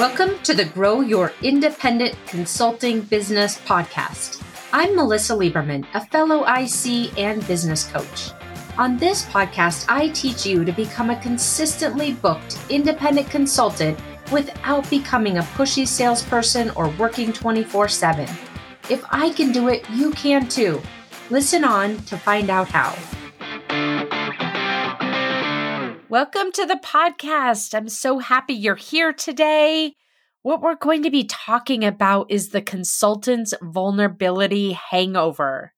Welcome to the Grow Your Independent Consulting Business podcast. I'm Melissa Lieberman, a fellow IC and business coach. On this podcast, I teach you to become a consistently booked independent consultant without becoming a pushy salesperson or working 24 7. If I can do it, you can too. Listen on to find out how. Welcome to the podcast. I'm so happy you're here today. What we're going to be talking about is the consultant's vulnerability hangover.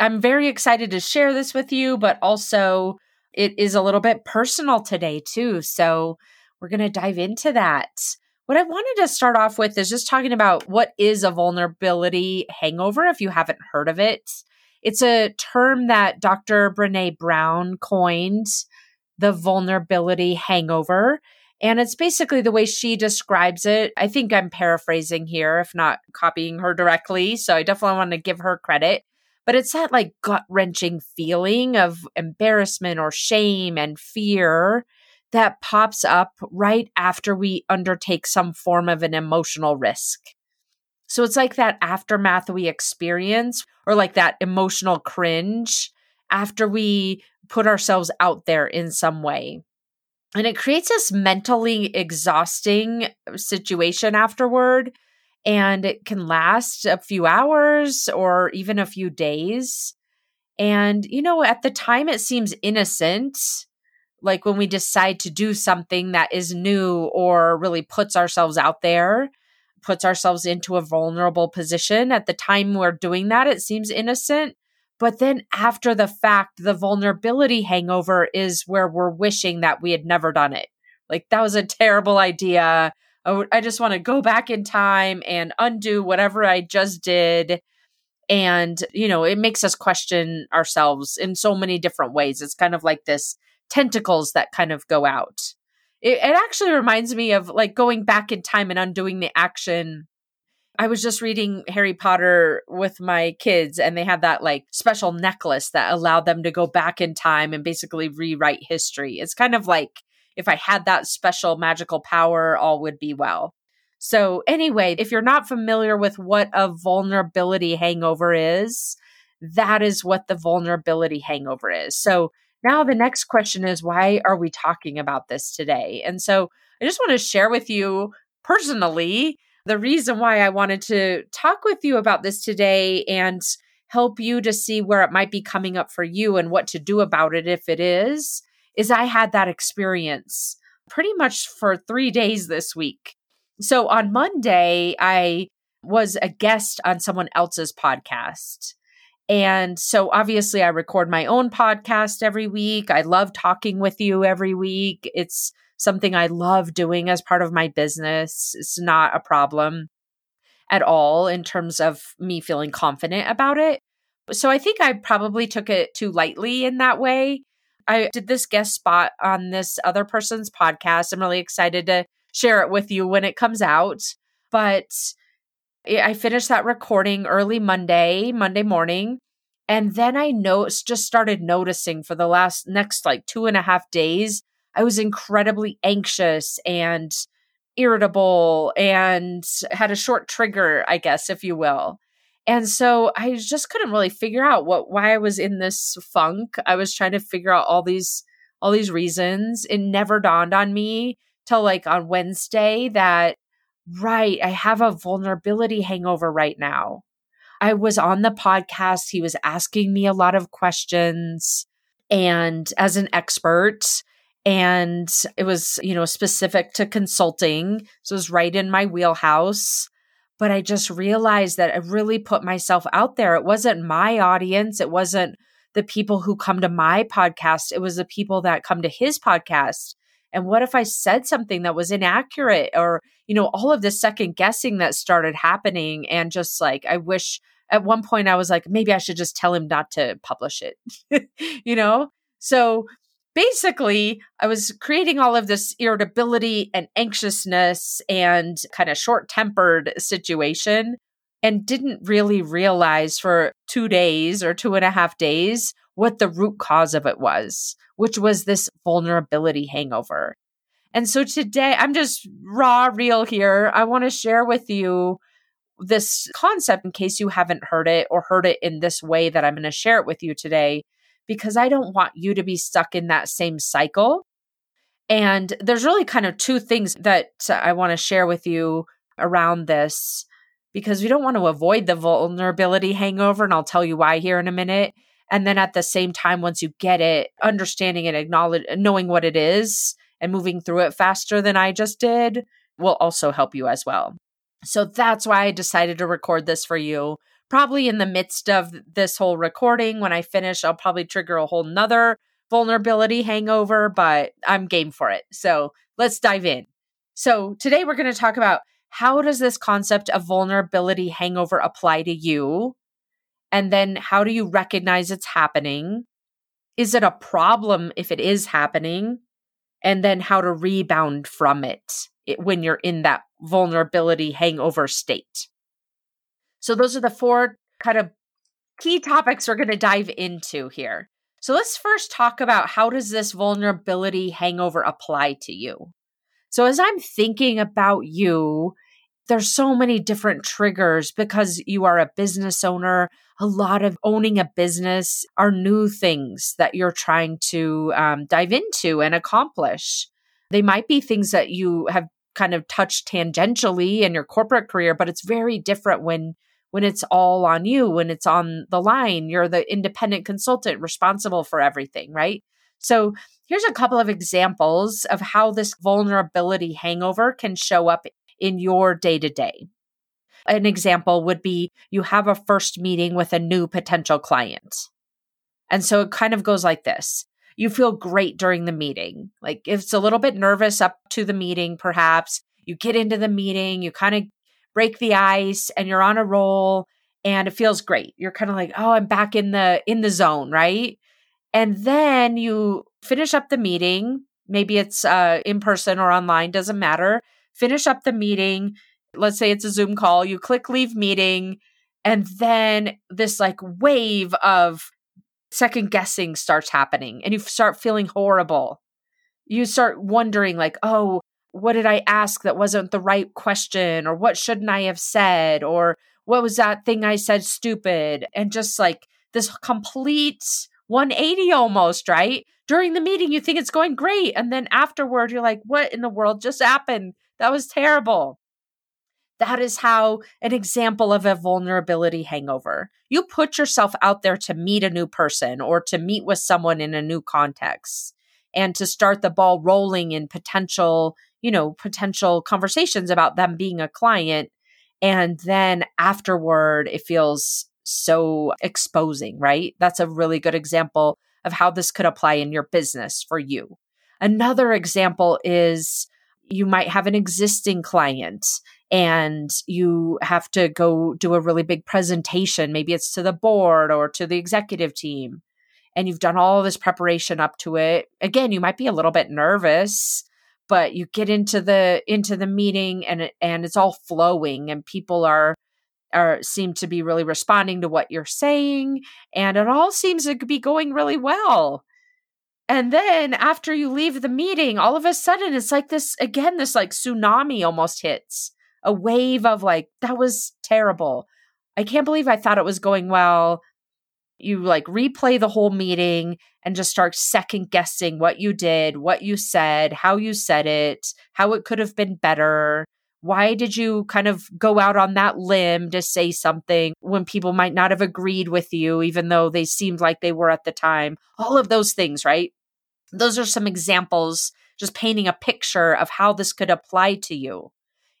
I'm very excited to share this with you, but also it is a little bit personal today, too. So we're going to dive into that. What I wanted to start off with is just talking about what is a vulnerability hangover, if you haven't heard of it. It's a term that Dr. Brene Brown coined the vulnerability hangover. And it's basically the way she describes it. I think I'm paraphrasing here, if not copying her directly. So I definitely want to give her credit. But it's that like gut wrenching feeling of embarrassment or shame and fear that pops up right after we undertake some form of an emotional risk. So it's like that aftermath we experience, or like that emotional cringe after we put ourselves out there in some way. And it creates this mentally exhausting situation afterward. And it can last a few hours or even a few days. And, you know, at the time it seems innocent, like when we decide to do something that is new or really puts ourselves out there, puts ourselves into a vulnerable position. At the time we're doing that, it seems innocent. But then after the fact, the vulnerability hangover is where we're wishing that we had never done it. Like that was a terrible idea. I just want to go back in time and undo whatever I just did. And, you know, it makes us question ourselves in so many different ways. It's kind of like this tentacles that kind of go out. It, it actually reminds me of like going back in time and undoing the action I was just reading Harry Potter with my kids, and they had that like special necklace that allowed them to go back in time and basically rewrite history. It's kind of like if I had that special magical power, all would be well. So, anyway, if you're not familiar with what a vulnerability hangover is, that is what the vulnerability hangover is. So, now the next question is why are we talking about this today? And so, I just want to share with you personally the reason why I wanted to talk with you about this today and help you to see where it might be coming up for you and what to do about it if it is, is I had that experience pretty much for three days this week. So on Monday, I was a guest on someone else's podcast. And so obviously, I record my own podcast every week. I love talking with you every week. It's something I love doing as part of my business. It's not a problem at all in terms of me feeling confident about it. So I think I probably took it too lightly in that way. I did this guest spot on this other person's podcast. I'm really excited to share it with you when it comes out. But I finished that recording early Monday, Monday morning. And then I know just started noticing for the last next like two and a half days I was incredibly anxious and irritable and had a short trigger, I guess, if you will. And so I just couldn't really figure out what why I was in this funk. I was trying to figure out all these all these reasons. It never dawned on me till like on Wednesday that right, I have a vulnerability hangover right now. I was on the podcast, he was asking me a lot of questions and as an expert, and it was, you know, specific to consulting. So it was right in my wheelhouse. But I just realized that I really put myself out there. It wasn't my audience. It wasn't the people who come to my podcast. It was the people that come to his podcast. And what if I said something that was inaccurate or, you know, all of this second guessing that started happening? And just like, I wish at one point I was like, maybe I should just tell him not to publish it, you know? So basically, I was creating all of this irritability and anxiousness and kind of short tempered situation and didn't really realize for two days or two and a half days what the root cause of it was, which was this vulnerability hangover. And so today I'm just raw, real here. I want to share with you this concept in case you haven't heard it or heard it in this way that I'm going to share it with you today, because I don't want you to be stuck in that same cycle. And there's really kind of two things that uh, I want to share with you around this because we don't want to avoid the vulnerability hangover. And I'll tell you why here in a minute. And then at the same time, once you get it, understanding and acknowledge, knowing what it is and moving through it faster than I just did will also help you as well. So that's why I decided to record this for you. Probably in the midst of this whole recording, when I finish, I'll probably trigger a whole nother vulnerability hangover, but I'm game for it. So let's dive in. So today we're going to talk about how does this concept of vulnerability hangover apply to you? And then how do you recognize it's happening? Is it a problem if it is happening? And then how to rebound from it when you're in that vulnerability hangover state. So, those are the four kind of key topics we're going to dive into here. So, let's first talk about how does this vulnerability hangover apply to you? So, as I'm thinking about you, there's so many different triggers because you are a business owner. A lot of owning a business are new things that you're trying to um, dive into and accomplish. They might be things that you have kind of touched tangentially in your corporate career, but it's very different when when it's all on you, when it's on the line. You're the independent consultant responsible for everything, right? So here's a couple of examples of how this vulnerability hangover can show up in your day to day. An example would be you have a first meeting with a new potential client. And so it kind of goes like this you feel great during the meeting. Like it's a little bit nervous up to the meeting, perhaps you get into the meeting, you kind of break the ice and you're on a roll and it feels great. You're kind of like, "Oh, I'm back in the in the zone, right?" And then you finish up the meeting, maybe it's uh in person or online, doesn't matter. Finish up the meeting. Let's say it's a Zoom call, you click leave meeting and then this like wave of second guessing starts happening and you start feeling horrible. You start wondering, like, oh, what did I ask that wasn't the right question? Or what shouldn't I have said? Or what was that thing I said stupid? And just like this complete 180 almost, right? During the meeting, you think it's going great. And then afterward, you're like, what in the world just happened? That was terrible. That is how an example of a vulnerability hangover. You put yourself out there to meet a new person or to meet with someone in a new context and to start the ball rolling in potential, you know, potential conversations about them being a client. And then afterward, it feels so exposing, right? That's a really good example of how this could apply in your business for you. Another example is you might have an existing client and you have to go do a really big presentation. Maybe it's to the board or to the executive team. And you've done all this preparation up to it. Again, you might be a little bit nervous, but you get into the into the meeting and and it's all flowing and people are are seem to be really responding to what you're saying and it all seems to be going really well. And then after you leave the meeting, all of a sudden it's like this again, this like tsunami almost hits a wave of like, that was terrible. I can't believe I thought it was going well. You like replay the whole meeting and just start second guessing what you did, what you said, how you said it, how it could have been better. Why did you kind of go out on that limb to say something when people might not have agreed with you, even though they seemed like they were at the time? All of those things, right? Those are some examples, just painting a picture of how this could apply to you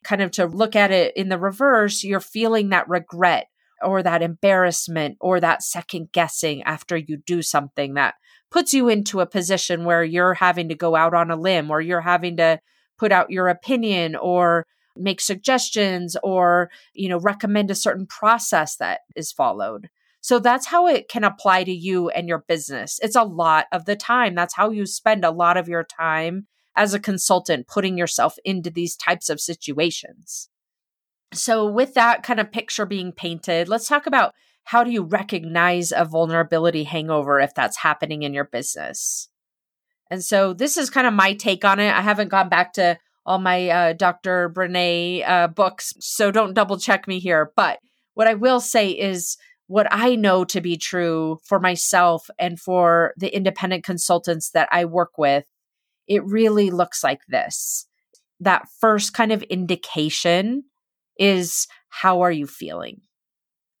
kind of to look at it in the reverse, you're feeling that regret or that embarrassment or that second guessing after you do something that puts you into a position where you're having to go out on a limb or you're having to put out your opinion or make suggestions or you know recommend a certain process that is followed. So that's how it can apply to you and your business. It's a lot of the time. That's how you spend a lot of your time as a consultant putting yourself into these types of situations. So, with that kind of picture being painted, let's talk about how do you recognize a vulnerability hangover if that's happening in your business? And so this is kind of my take on it. I haven't gone back to all my uh, Dr. Brene uh, books, so don't double check me here. But what I will say is what I know to be true for myself and for the independent consultants that I work with, it really looks like this. That first kind of indication is how are you feeling?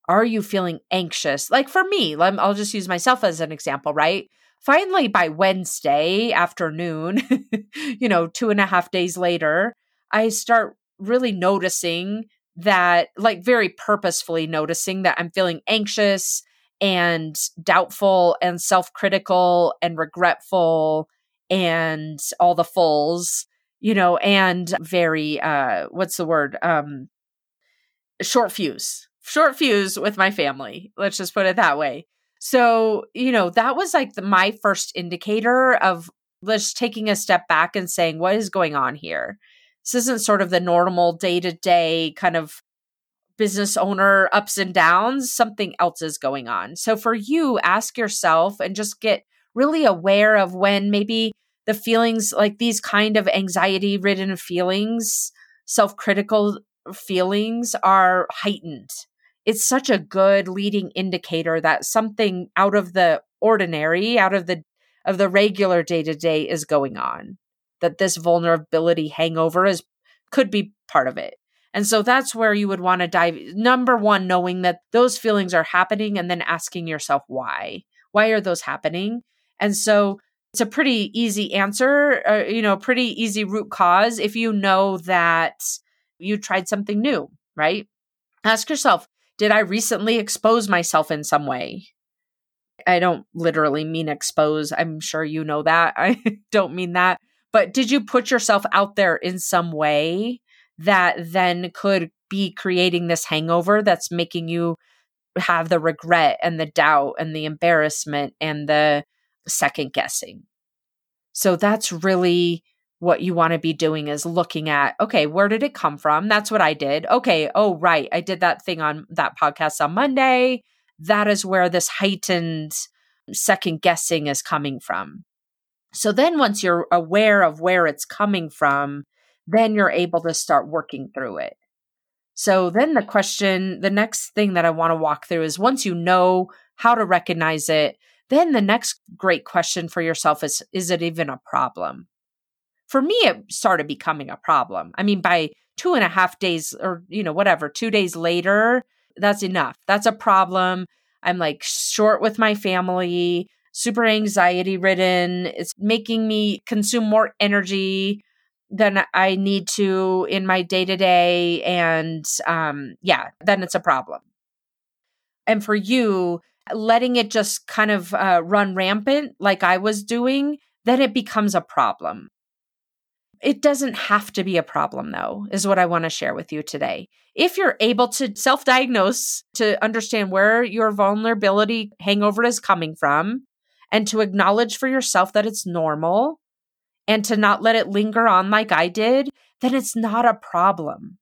Are you feeling anxious? Like for me, I'll just use myself as an example, right? Finally, by Wednesday afternoon, you know, two and a half days later, I start really noticing that, like, very purposefully noticing that I'm feeling anxious and doubtful and self critical and regretful and all the fulls, you know, and very, uh, what's the word? Um, short fuse, short fuse with my family. Let's just put it that way. So, you know, that was like the, my first indicator of just taking a step back and saying, what is going on here? This isn't sort of the normal day to day kind of business owner ups and downs. Something else is going on. So, for you, ask yourself and just get really aware of when maybe the feelings like these kind of anxiety ridden feelings, self critical feelings are heightened it's such a good leading indicator that something out of the ordinary, out of the of the regular day to day is going on. That this vulnerability hangover is could be part of it. And so that's where you would want to dive. Number one, knowing that those feelings are happening and then asking yourself why. Why are those happening? And so it's a pretty easy answer, uh, you know, pretty easy root cause if you know that you tried something new, right? Ask yourself, did I recently expose myself in some way? I don't literally mean expose. I'm sure you know that. I don't mean that. But did you put yourself out there in some way that then could be creating this hangover that's making you have the regret and the doubt and the embarrassment and the second guessing? So that's really what you want to be doing is looking at okay where did it come from? That's what i did. Okay oh right i did that thing on that podcast on monday. That is where this heightened second guessing is coming from. So then once you're aware of where it's coming from then you're able to start working through it. So then the question the next thing that i want to walk through is once you know how to recognize it then the next great question for yourself is is it even a problem for me, it started becoming a problem. I mean, by two and a half days or, you know, whatever, two days later, that's enough. That's a problem. I'm like short with my family, super anxiety ridden. It's making me consume more energy than I need to in my day to day. And um, yeah, then it's a problem. And for you, letting it just kind of uh, run rampant like I was doing, then it becomes a problem. It doesn't have to be a problem, though, is what I want to share with you today. If you're able to self diagnose, to understand where your vulnerability hangover is coming from, and to acknowledge for yourself that it's normal, and to not let it linger on like I did, then it's not a problem.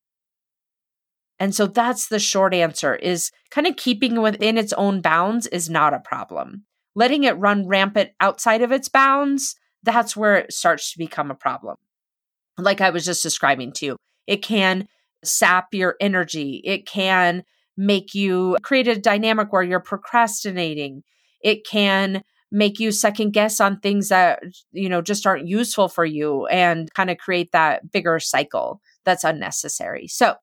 And so that's the short answer is kind of keeping within its own bounds is not a problem. Letting it run rampant outside of its bounds, that's where it starts to become a problem like I was just describing to you. It can sap your energy. It can make you create a dynamic where you're procrastinating. It can make you second guess on things that, you know, just aren't useful for you and kind of create that bigger cycle that's unnecessary. So,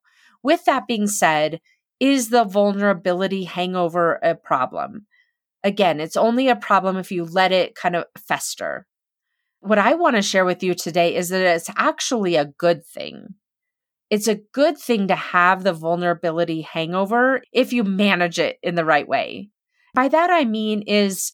with that being said, is the vulnerability hangover a problem? Again, it's only a problem if you let it kind of fester. What I want to share with you today is that it's actually a good thing. It's a good thing to have the vulnerability hangover if you manage it in the right way. By that, I mean is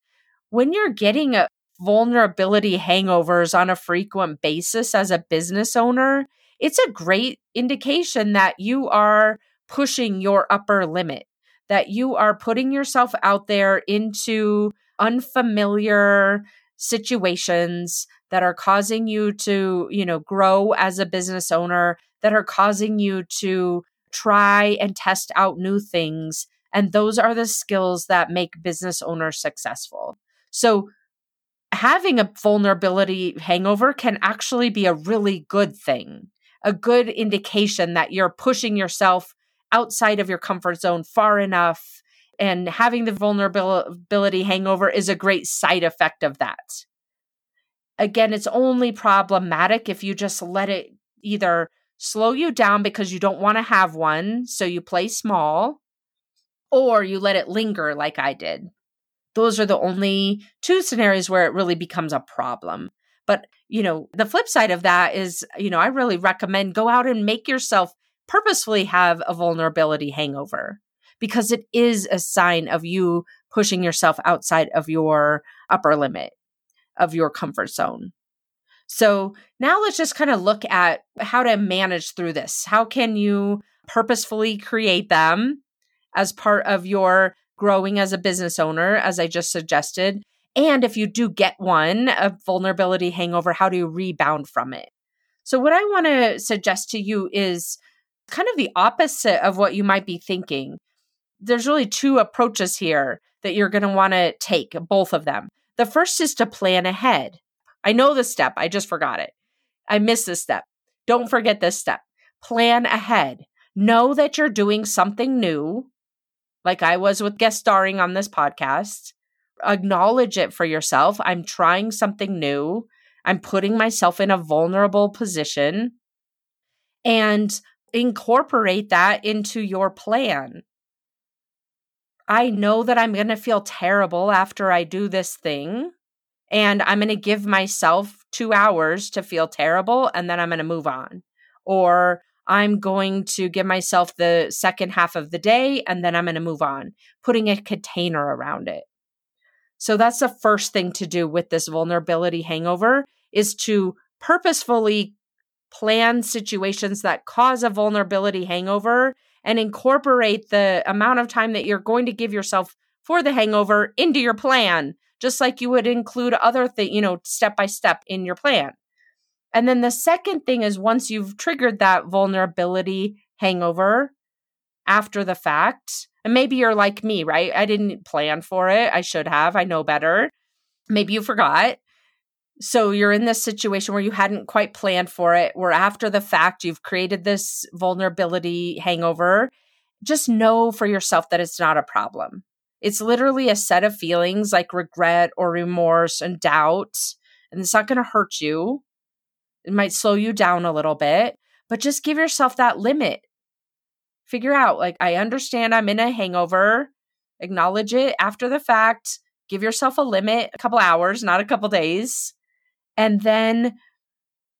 when you're getting a vulnerability hangovers on a frequent basis as a business owner, it's a great indication that you are pushing your upper limit, that you are putting yourself out there into unfamiliar situations that are causing you to, you know, grow as a business owner, that are causing you to try and test out new things. And those are the skills that make business owners successful. So, having a vulnerability hangover can actually be a really good thing, a good indication that you're pushing yourself outside of your comfort zone far enough. And having the vulnerability hangover is a great side effect of that. Again, it's only problematic if you just let it either slow you down because you don't want to have one, so you play small, or you let it linger like I did. Those are the only two scenarios where it really becomes a problem. But, you know, the flip side of that is, you know, I really recommend go out and make yourself purposefully have a vulnerability hangover because it is a sign of you pushing yourself outside of your upper limit of your comfort zone. So now let's just kind of look at how to manage through this. How can you purposefully create them as part of your growing as a business owner, as I just suggested? And if you do get one, a vulnerability hangover, how do you rebound from it? So, what I want to suggest to you is kind of the opposite of what you might be thinking. There's really two approaches here that you're going to want to take, both of them. The first is to plan ahead. I know this step, I just forgot it. I missed this step. Don't forget this step. Plan ahead. Know that you're doing something new, like I was with guest starring on this podcast. Acknowledge it for yourself. I'm trying something new. I'm putting myself in a vulnerable position and incorporate that into your plan. I know that I'm going to feel terrible after I do this thing. And I'm going to give myself two hours to feel terrible and then I'm going to move on. Or I'm going to give myself the second half of the day and then I'm going to move on, putting a container around it. So that's the first thing to do with this vulnerability hangover is to purposefully plan situations that cause a vulnerability hangover and incorporate the amount of time that you're going to give yourself for the hangover into your plan, just like you would include other things, you know, step by step in your plan. And then the second thing is once you've triggered that vulnerability hangover after the fact, and maybe you're like me, right? I didn't plan for it. I should have. I know better. Maybe you forgot. So you're in this situation where you hadn't quite planned for it, where after the fact you've created this vulnerability hangover. Just know for yourself that it's not a problem. It's literally a set of feelings like regret or remorse and doubt, and it's not going to hurt you. It might slow you down a little bit, but just give yourself that limit. Figure out, like, I understand I'm in a hangover, acknowledge it after the fact, give yourself a limit, a couple hours, not a couple days and then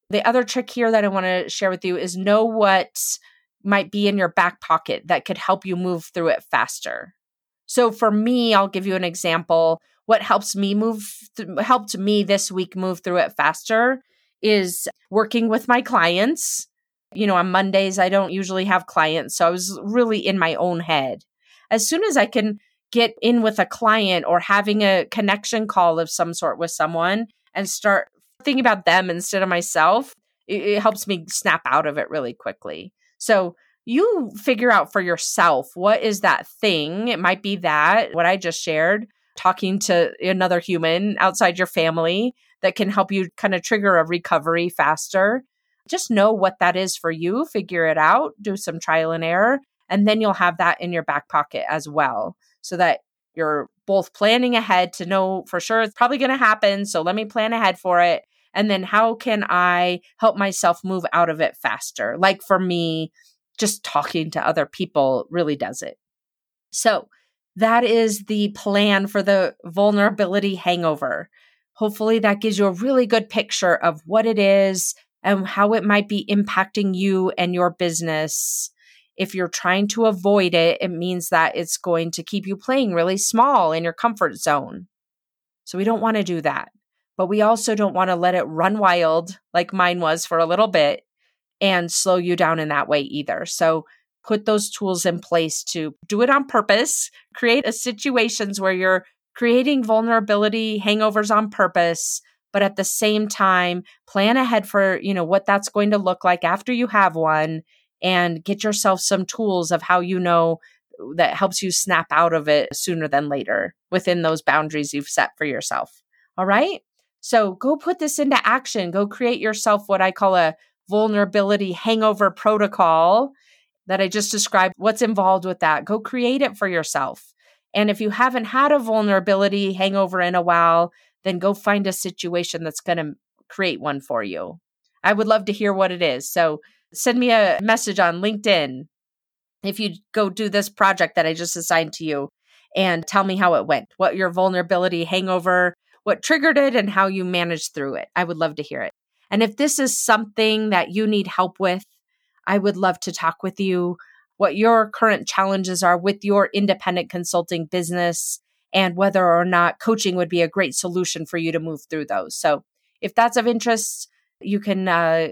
the other trick here that I want to share with you is know what might be in your back pocket that could help you move through it faster. So for me, I'll give you an example. What helps me move th- helped me this week move through it faster is working with my clients. You know, on Mondays I don't usually have clients, so I was really in my own head. As soon as I can get in with a client or having a connection call of some sort with someone and start thinking about them instead of myself, it, it helps me snap out of it really quickly. So you figure out for yourself what is that thing. It might be that, what I just shared, talking to another human outside your family that can help you kind of trigger a recovery faster. Just know what that is for you, figure it out, do some trial and error, and then you'll have that in your back pocket as well so that you're both planning ahead to know for sure it's probably going to happen. So let me plan ahead for it. And then how can I help myself move out of it faster? Like for me, just talking to other people really does it. So that is the plan for the vulnerability hangover. Hopefully, that gives you a really good picture of what it is and how it might be impacting you and your business if you're trying to avoid it, it means that it's going to keep you playing really small in your comfort zone. So we don't want to do that. But we also don't want to let it run wild like mine was for a little bit and slow you down in that way either. So put those tools in place to do it on purpose, create a situations where you're creating vulnerability hangovers on purpose but at the same time plan ahead for you know what that's going to look like after you have one and get yourself some tools of how you know that helps you snap out of it sooner than later within those boundaries you've set for yourself. All right. So go put this into action. Go create yourself what I call a vulnerability hangover protocol that I just described. What's involved with that? Go create it for yourself. And if you haven't had a vulnerability hangover in a while, then go find a situation that's going to create one for you. I would love to hear what it is. So send me a message on LinkedIn if you go do this project that I just assigned to you and tell me how it went, what your vulnerability hangover, what triggered it, and how you managed through it. I would love to hear it. And if this is something that you need help with, I would love to talk with you what your current challenges are with your independent consulting business and whether or not coaching would be a great solution for you to move through those. So, if that's of interest, you can uh,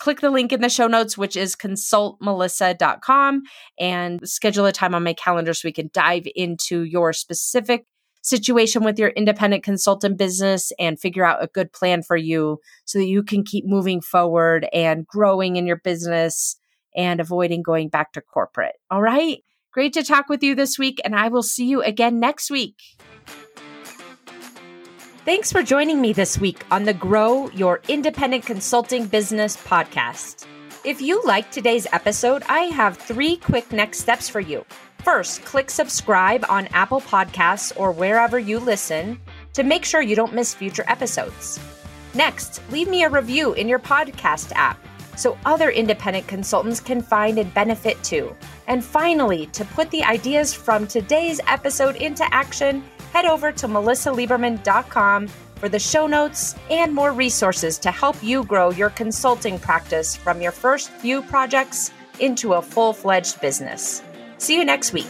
click the link in the show notes, which is consultmelissa.com, and schedule a time on my calendar so we can dive into your specific situation with your independent consultant business and figure out a good plan for you so that you can keep moving forward and growing in your business and avoiding going back to corporate. All right. Great to talk with you this week, and I will see you again next week. Thanks for joining me this week on the Grow Your Independent Consulting Business podcast. If you like today's episode, I have three quick next steps for you. First, click subscribe on Apple Podcasts or wherever you listen to make sure you don't miss future episodes. Next, leave me a review in your podcast app so other independent consultants can find and benefit too. And finally, to put the ideas from today's episode into action, head over to melissalieberman.com for the show notes and more resources to help you grow your consulting practice from your first few projects into a full fledged business. See you next week.